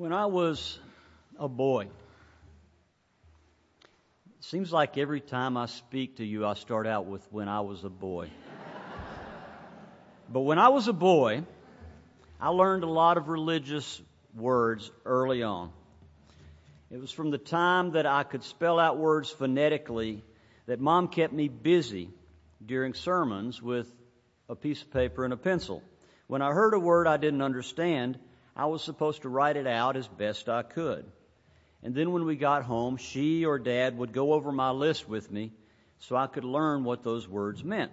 When I was a boy, it seems like every time I speak to you, I start out with when I was a boy. but when I was a boy, I learned a lot of religious words early on. It was from the time that I could spell out words phonetically that mom kept me busy during sermons with a piece of paper and a pencil. When I heard a word I didn't understand, I was supposed to write it out as best I could. And then when we got home, she or dad would go over my list with me so I could learn what those words meant.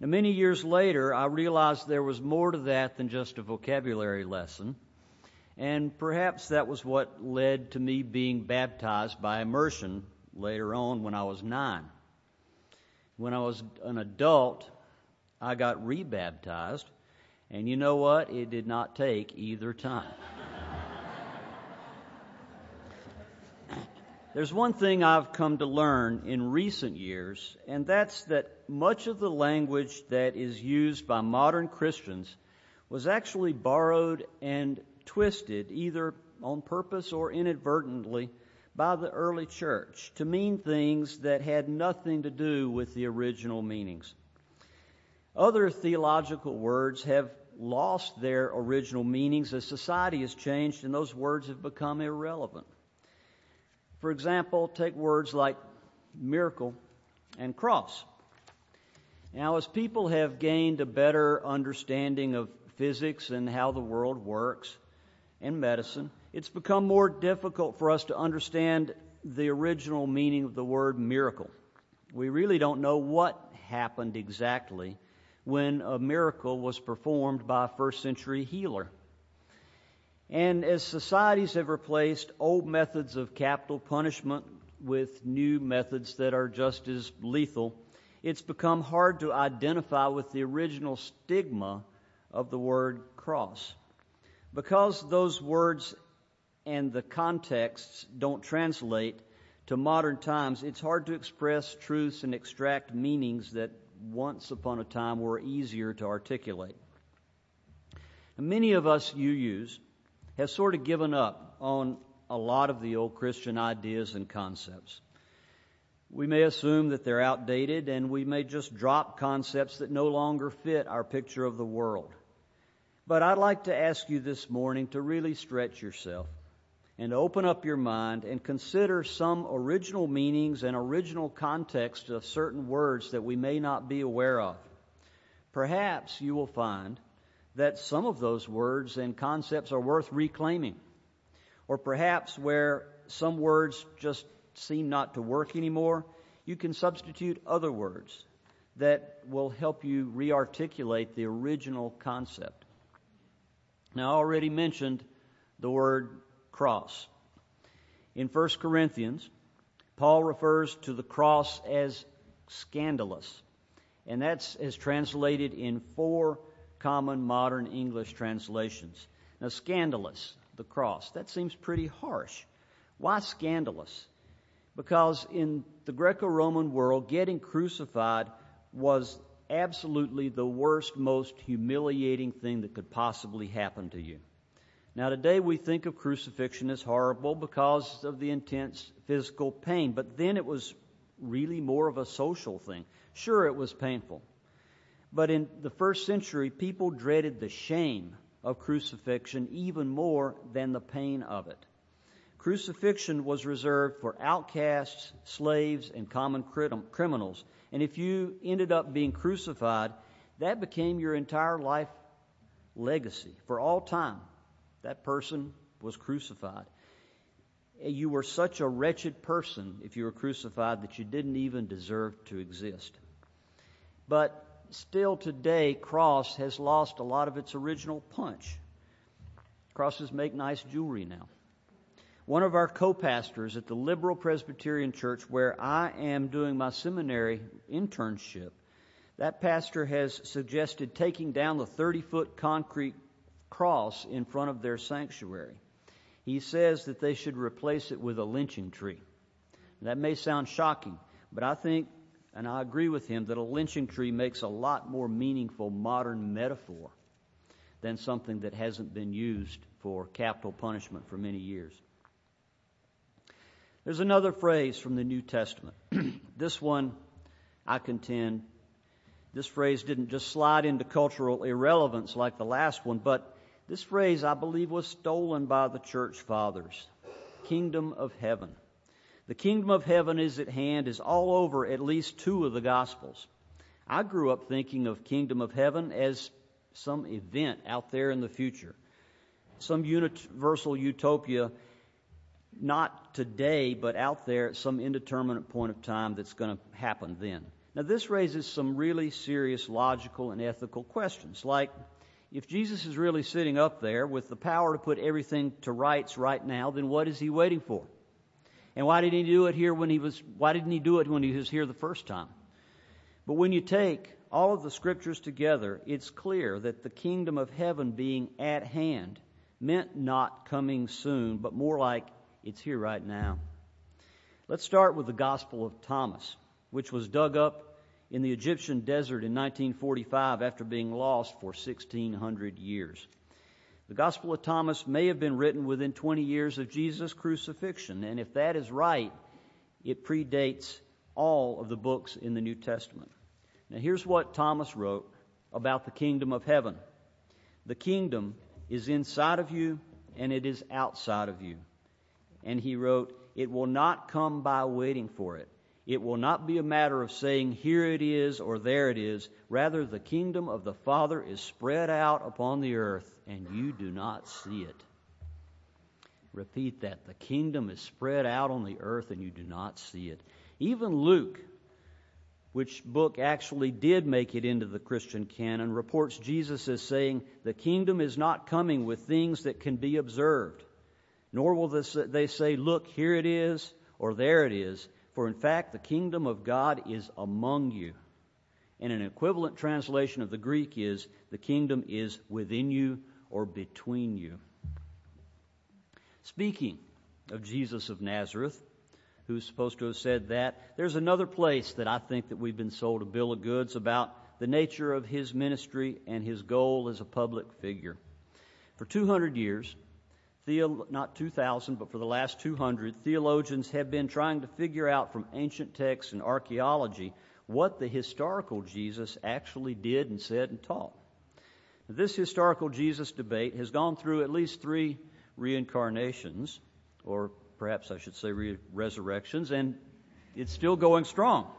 Now, many years later, I realized there was more to that than just a vocabulary lesson. And perhaps that was what led to me being baptized by immersion later on when I was nine. When I was an adult, I got rebaptized and you know what? It did not take either time. There's one thing I've come to learn in recent years, and that's that much of the language that is used by modern Christians was actually borrowed and twisted, either on purpose or inadvertently, by the early church to mean things that had nothing to do with the original meanings. Other theological words have lost their original meanings as society has changed and those words have become irrelevant. For example, take words like miracle and cross. Now, as people have gained a better understanding of physics and how the world works and medicine, it's become more difficult for us to understand the original meaning of the word miracle. We really don't know what happened exactly when a miracle was performed by a first century healer. And as societies have replaced old methods of capital punishment with new methods that are just as lethal, it's become hard to identify with the original stigma of the word cross. Because those words and the contexts don't translate to modern times, it's hard to express truths and extract meanings that once upon a time were easier to articulate. Many of us you use have sort of given up on a lot of the old Christian ideas and concepts. We may assume that they're outdated and we may just drop concepts that no longer fit our picture of the world. But I'd like to ask you this morning to really stretch yourself and open up your mind and consider some original meanings and original context of certain words that we may not be aware of. Perhaps you will find that some of those words and concepts are worth reclaiming. Or perhaps where some words just seem not to work anymore, you can substitute other words that will help you rearticulate the original concept. Now, I already mentioned the word cross. In 1 Corinthians, Paul refers to the cross as scandalous. And that's as translated in four common modern English translations. Now, scandalous, the cross, that seems pretty harsh. Why scandalous? Because in the Greco Roman world, getting crucified was absolutely the worst, most humiliating thing that could possibly happen to you. Now, today we think of crucifixion as horrible because of the intense physical pain, but then it was really more of a social thing. Sure, it was painful. But in the first century, people dreaded the shame of crucifixion even more than the pain of it. Crucifixion was reserved for outcasts, slaves, and common criminals. And if you ended up being crucified, that became your entire life legacy for all time. That person was crucified. Eh, you were such a wretched person if you were crucified that you didn't even deserve to exist. But still today, cross has lost a lot of its original punch. Crosses make nice jewelry now. One of our co-pastors at the Liberal Presbyterian Church where I am doing my seminary internship, that pastor has suggested taking down the 30 foot concrete cross in front of their sanctuary. He says that they should replace it with a lynching tree. That may sound shocking, but I think, and I agree with him, that a lynching tree makes a lot more meaningful modern metaphor than something that hasn't been used for capital punishment for many years. There's another phrase from the New Testament. this one, I contend, this phrase didn't just slide into cultural irrelevance like the last one, but this phrase, I believe, was stolen by the church fathers. Kingdom of heaven. The kingdom of heaven is at hand is all over at least two of the gospels. I grew up thinking of kingdom of heaven as some event out there in the future, some universal utopia, not today, but out there at some indeterminate point of time that's going to happen then. Now, this raises some really serious logical and ethical questions, like if Jesus is really sitting up there with the power to put everything to rights right now, then what is he waiting for? And why didn't he do it here when he was why didn't he do it when he was here the first time? But when you take all of the scriptures together, it's clear that the kingdom of heaven being at hand meant not coming soon, but more like it's here right now. Let's start with the Gospel of Thomas, which was dug up in the Egyptian desert in 1945 after being lost for 1600 years. The Gospel of Thomas may have been written within 20 years of Jesus' crucifixion, and if that is right, it predates all of the books in the New Testament. Now, here's what Thomas wrote about the kingdom of heaven The kingdom is inside of you, and it is outside of you. And he wrote, It will not come by waiting for it. It will not be a matter of saying, Here it is or there it is. Rather, the kingdom of the Father is spread out upon the earth, and you do not see it. Repeat that. The kingdom is spread out on the earth, and you do not see it. Even Luke, which book actually did make it into the Christian canon, reports Jesus as saying, The kingdom is not coming with things that can be observed, nor will they say, Look, here it is, or there it is for in fact, the kingdom of God is among you. And an equivalent translation of the Greek is, the kingdom is within you or between you. Speaking of Jesus of Nazareth, who's supposed to have said that, there's another place that I think that we've been sold a bill of goods about the nature of his ministry and his goal as a public figure. For 200 years, Not 2,000, but for the last 200, theologians have been trying to figure out from ancient texts and archaeology what the historical Jesus actually did and said and taught. This historical Jesus debate has gone through at least three reincarnations, or perhaps I should say re- resurrections, and it's still going strong.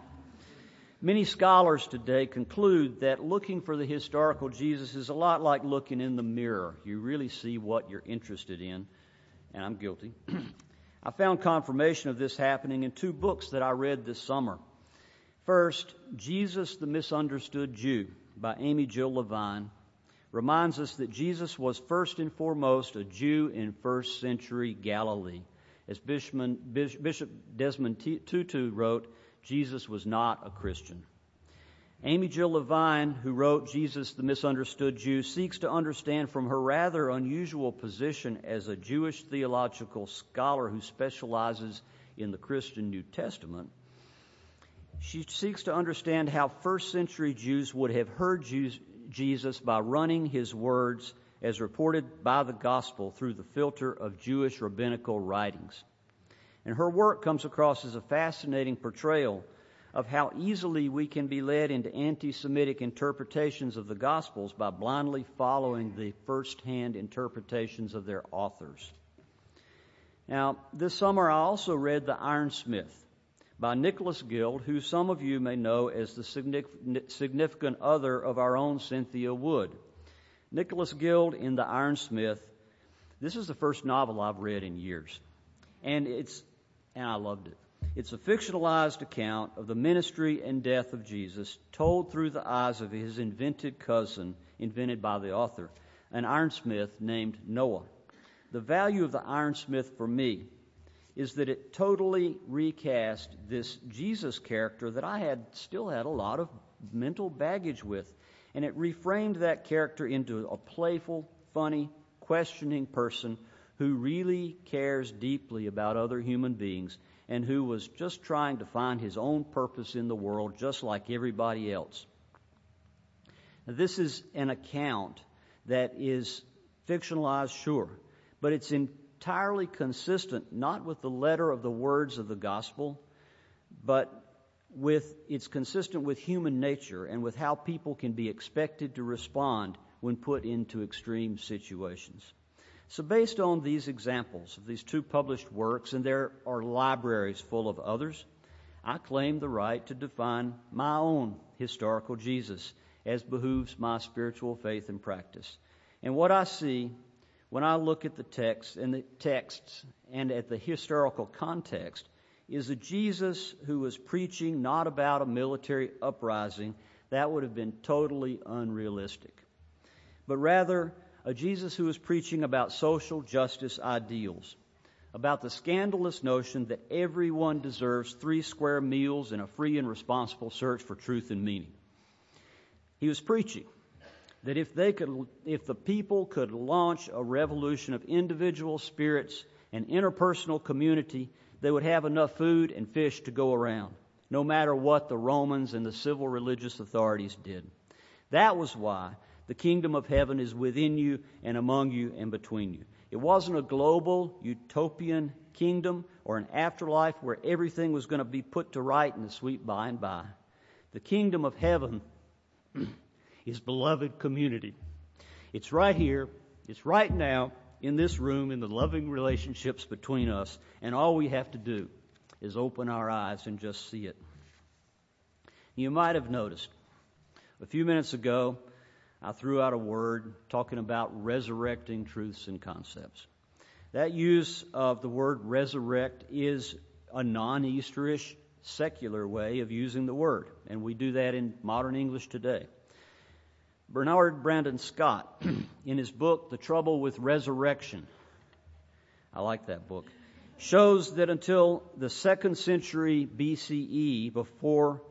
Many scholars today conclude that looking for the historical Jesus is a lot like looking in the mirror. You really see what you're interested in, and I'm guilty. I found confirmation of this happening in two books that I read this summer. First, Jesus the Misunderstood Jew by Amy Jill Levine reminds us that Jesus was first and foremost a Jew in first century Galilee. As Bishop Desmond Tutu wrote, Jesus was not a Christian. Amy Jill Levine, who wrote Jesus the Misunderstood Jew, seeks to understand from her rather unusual position as a Jewish theological scholar who specializes in the Christian New Testament. She seeks to understand how first century Jews would have heard Jesus by running his words as reported by the gospel through the filter of Jewish rabbinical writings. And her work comes across as a fascinating portrayal of how easily we can be led into anti Semitic interpretations of the Gospels by blindly following the first hand interpretations of their authors. Now, this summer I also read The Ironsmith by Nicholas Guild, who some of you may know as the significant other of our own Cynthia Wood. Nicholas Guild in The Ironsmith, this is the first novel I've read in years. And it's and I loved it. It's a fictionalized account of the ministry and death of Jesus told through the eyes of his invented cousin, invented by the author, an ironsmith named Noah. The value of the ironsmith for me is that it totally recast this Jesus character that I had still had a lot of mental baggage with. And it reframed that character into a playful, funny, questioning person who really cares deeply about other human beings and who was just trying to find his own purpose in the world just like everybody else. Now, this is an account that is fictionalized, sure, but it's entirely consistent not with the letter of the words of the gospel, but with it's consistent with human nature and with how people can be expected to respond when put into extreme situations. So, based on these examples of these two published works, and there are libraries full of others, I claim the right to define my own historical Jesus as behooves my spiritual faith and practice. And what I see when I look at the text and the texts and at the historical context is a Jesus who was preaching not about a military uprising that would have been totally unrealistic, but rather a Jesus who was preaching about social justice ideals, about the scandalous notion that everyone deserves three square meals and a free and responsible search for truth and meaning. He was preaching that if they could, if the people could launch a revolution of individual spirits and interpersonal community, they would have enough food and fish to go around, no matter what the Romans and the civil religious authorities did. That was why the kingdom of heaven is within you and among you and between you. It wasn't a global utopian kingdom or an afterlife where everything was going to be put to right in the sweet by and by. The kingdom of heaven is beloved community. It's right here, it's right now in this room in the loving relationships between us, and all we have to do is open our eyes and just see it. You might have noticed a few minutes ago I threw out a word talking about resurrecting truths and concepts. That use of the word resurrect is a non Easterish secular way of using the word, and we do that in modern English today. Bernard Brandon Scott, in his book, The Trouble with Resurrection, I like that book, shows that until the second century BCE, before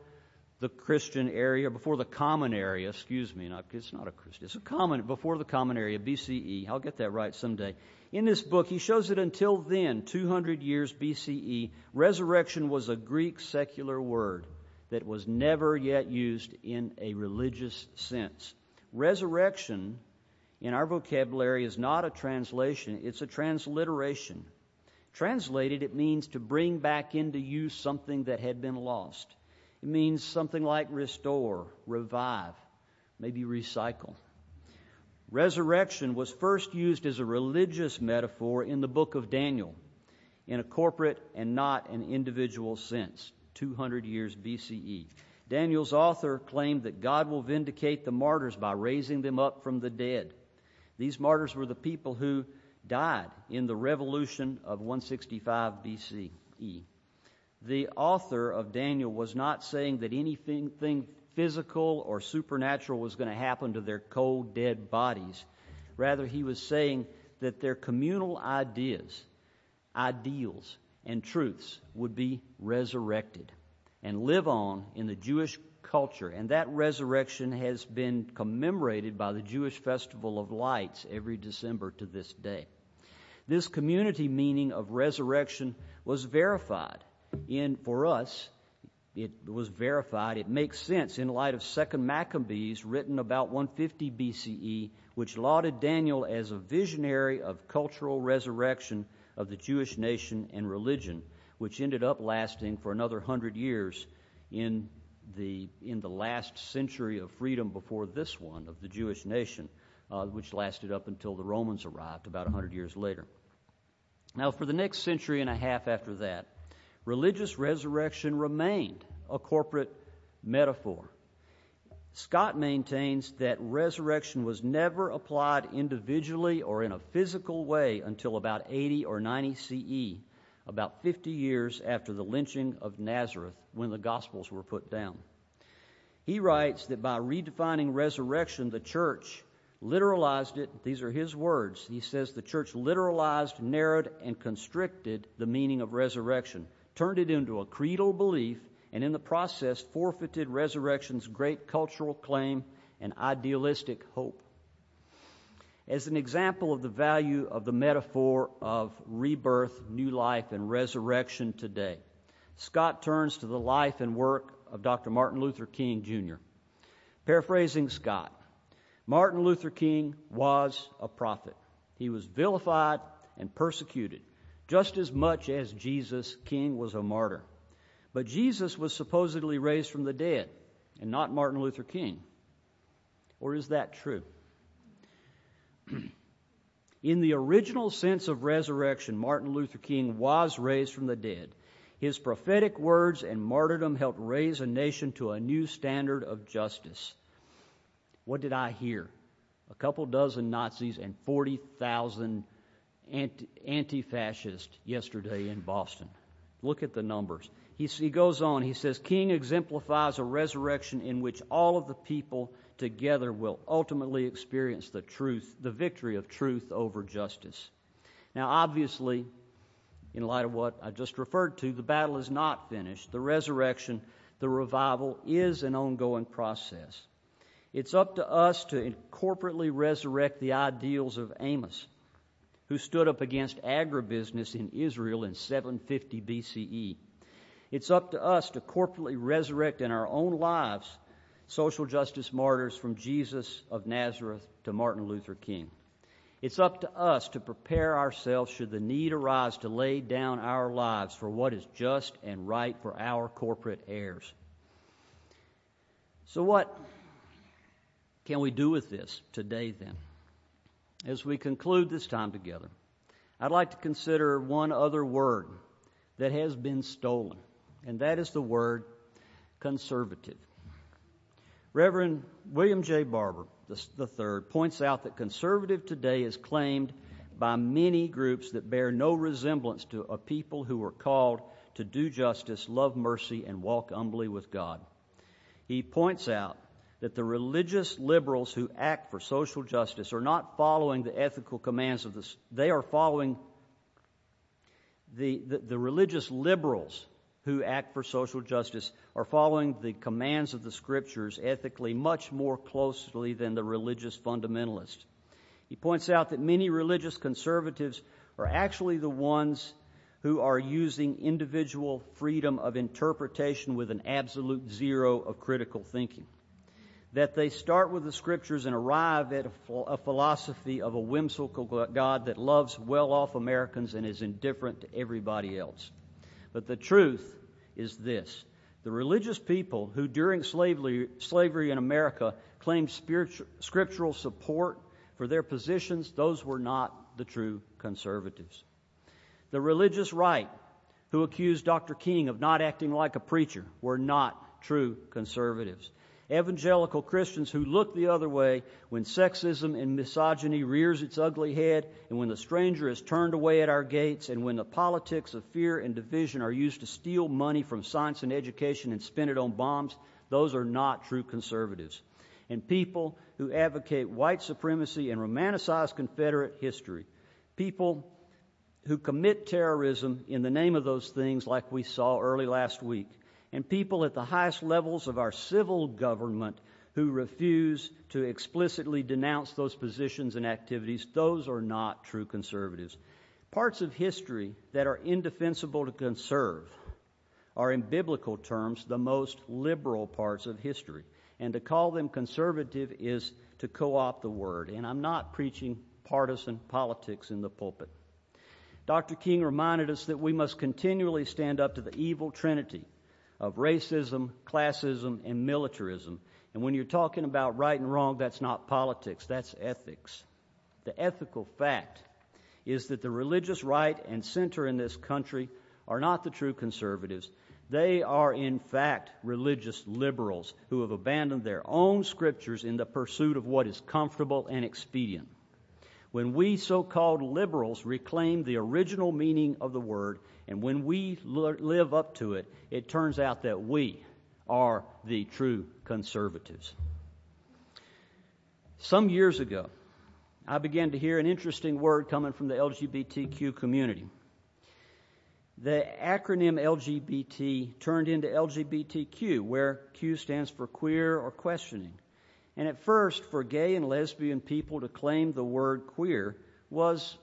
the Christian area, before the common area, excuse me, not, it's not a Christian, it's a common, before the common area, BCE. I'll get that right someday. In this book, he shows that until then, 200 years BCE, resurrection was a Greek secular word that was never yet used in a religious sense. Resurrection in our vocabulary is not a translation, it's a transliteration. Translated, it means to bring back into use something that had been lost. It means something like restore, revive, maybe recycle. Resurrection was first used as a religious metaphor in the book of Daniel in a corporate and not an individual sense, 200 years BCE. Daniel's author claimed that God will vindicate the martyrs by raising them up from the dead. These martyrs were the people who died in the revolution of 165 BCE the author of Daniel was not saying that anything physical or supernatural was going to happen to their cold, dead bodies. Rather, he was saying that their communal ideas, ideals, and truths would be resurrected and live on in the Jewish culture. And that resurrection has been commemorated by the Jewish Festival of Lights every December to this day. This community meaning of resurrection was verified in for us it was verified. It makes sense in light of Second Maccabees, written about 150 BCE, which lauded Daniel as a visionary of cultural resurrection of the Jewish nation and religion, which ended up lasting for another hundred years in the in the last century of freedom before this one of the Jewish nation, uh, which lasted up until the Romans arrived about a hundred years later. Now, for the next century and a half after that, religious resurrection remained a corporate metaphor. Scott maintains that resurrection was never applied individually or in a physical way until about 80 or 90 CE, about 50 years after the lynching of Nazareth when the Gospels were put down. He writes that by redefining resurrection, the church literalized it. These are his words. He says the church literalized, narrowed, and constricted the meaning of resurrection turned it into a creedal belief, and in the process forfeited resurrection's great cultural claim and idealistic hope. As an example of the value of the metaphor of rebirth, new life, and resurrection today, Scott turns to the life and work of Dr. Martin Luther King Jr. Paraphrasing Scott, Martin Luther King was a prophet. He was vilified and persecuted, just as much as Jesus, King, was a martyr. But Jesus was supposedly raised from the dead, and not Martin Luther King. Or is that true? In the original sense of resurrection, Martin Luther King was raised from the dead. His prophetic words and martyrdom helped raise a nation to a new standard of justice. What did I hear? A couple dozen Nazis and 40,000 anti fascists yesterday in Boston. Look at the numbers. He, he goes on, he says, King exemplifies a resurrection in which all of the people together will ultimately experience the truth, the victory of truth over justice. Now, obviously, in light of what I just referred to, the battle is not finished. The resurrection, the revival is an ongoing process. It's up to us to corporately resurrect the ideals of Amos, who stood up against agribusiness in Israel in 750 BCE. It's up to us to corporately resurrect in our own lives social justice martyrs from Jesus of Nazareth to Martin Luther King. It's up to us to prepare ourselves should the need arise to lay down our lives for what is just and right for our corporate heirs. So, what can we do with this today then? As we conclude this time together, I'd like to consider one other word that has been stolen, and that is the word conservative. Reverend William J. Barber III points out that conservative today is claimed by many groups that bear no resemblance to a people who were called to do justice, love mercy, and walk humbly with God. He points out that the religious liberals who act for social justice are not following the ethical commands of this, they are following the, the, the religious liberals who act for social justice are following the commands of the scriptures ethically much more closely than the religious fundamentalists. He points out that many religious conservatives are actually the ones who are using individual freedom of interpretation with an absolute zero of critical thinking. That they start with the scriptures and arrive at a, philosophy of a whimsical God that loves well off Americans and is indifferent to everybody else. But the truth is this. The religious people who during slavery, slavery in America claimed scriptural support for their positions, those were not the true conservatives. The religious right who accused Dr. King of not acting like a preacher were not true conservatives evangelical Christians who look the other way when sexism and misogyny rears its ugly head, and when the stranger is turned away at our gates, and when the politics of fear and division are used to steal money from science and education and spend it on bombs, those are not true conservatives. And people who advocate white supremacy and romanticize Confederate history, people who commit terrorism in the name of those things, like we saw early last week, and people at the highest levels of our civil government who refuse to explicitly denounce those positions and activities, those are not true conservatives. Parts of history that are indefensible to conserve are, in biblical terms, the most liberal parts of history. And to call them conservative is to co opt the word. And I'm not preaching partisan politics in the pulpit. Dr. King reminded us that we must continually stand up to the evil trinity of racism, classism, and militarism. And when you're talking about right and wrong, that's not politics, that's ethics. The ethical fact is that the religious right and center in this country are not the true conservatives. They are, in fact, religious liberals who have abandoned their own scriptures in the pursuit of what is comfortable and expedient. When we so called liberals reclaim the original meaning of the word and when we live up to it, it turns out that we are the true conservatives. Some years ago, I began to hear an interesting word coming from the LGBTQ community. The acronym LGBT turned into LGBTQ, where Q stands for queer or questioning. And at first, for gay and lesbian people to claim the word queer was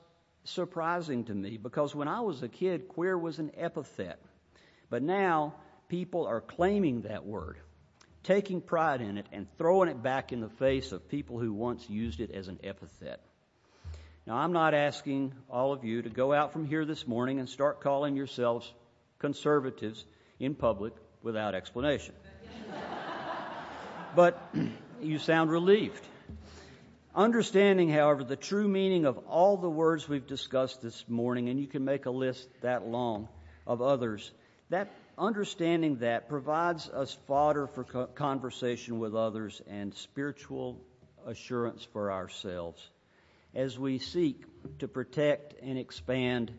surprising to me because when I was a kid, queer was an epithet. But now people are claiming that word, taking pride in it, and throwing it back in the face of people who once used it as an epithet. Now, I'm not asking all of you to go out from here this morning and start calling yourselves conservatives in public without explanation. but you sound relieved. Understanding, however, the true meaning of all the words we've discussed this morning, and you can make a list that long of others, that understanding that provides us fodder for conversation with others and spiritual assurance for ourselves as we seek to protect and expand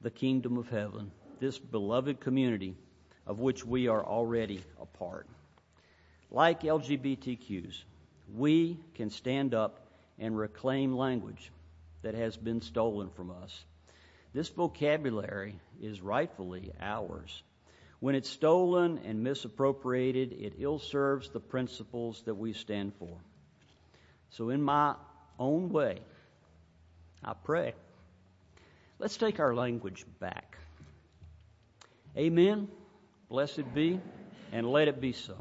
the kingdom of heaven, this beloved community of which we are already a part. Like LGBTQs, we can stand up and reclaim language that has been stolen from us. This vocabulary is rightfully ours. When it's stolen and misappropriated, it ill serves the principles that we stand for. So, in my own way, I pray, let's take our language back. Amen. Blessed be, and let it be so.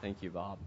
Thank you, Bob.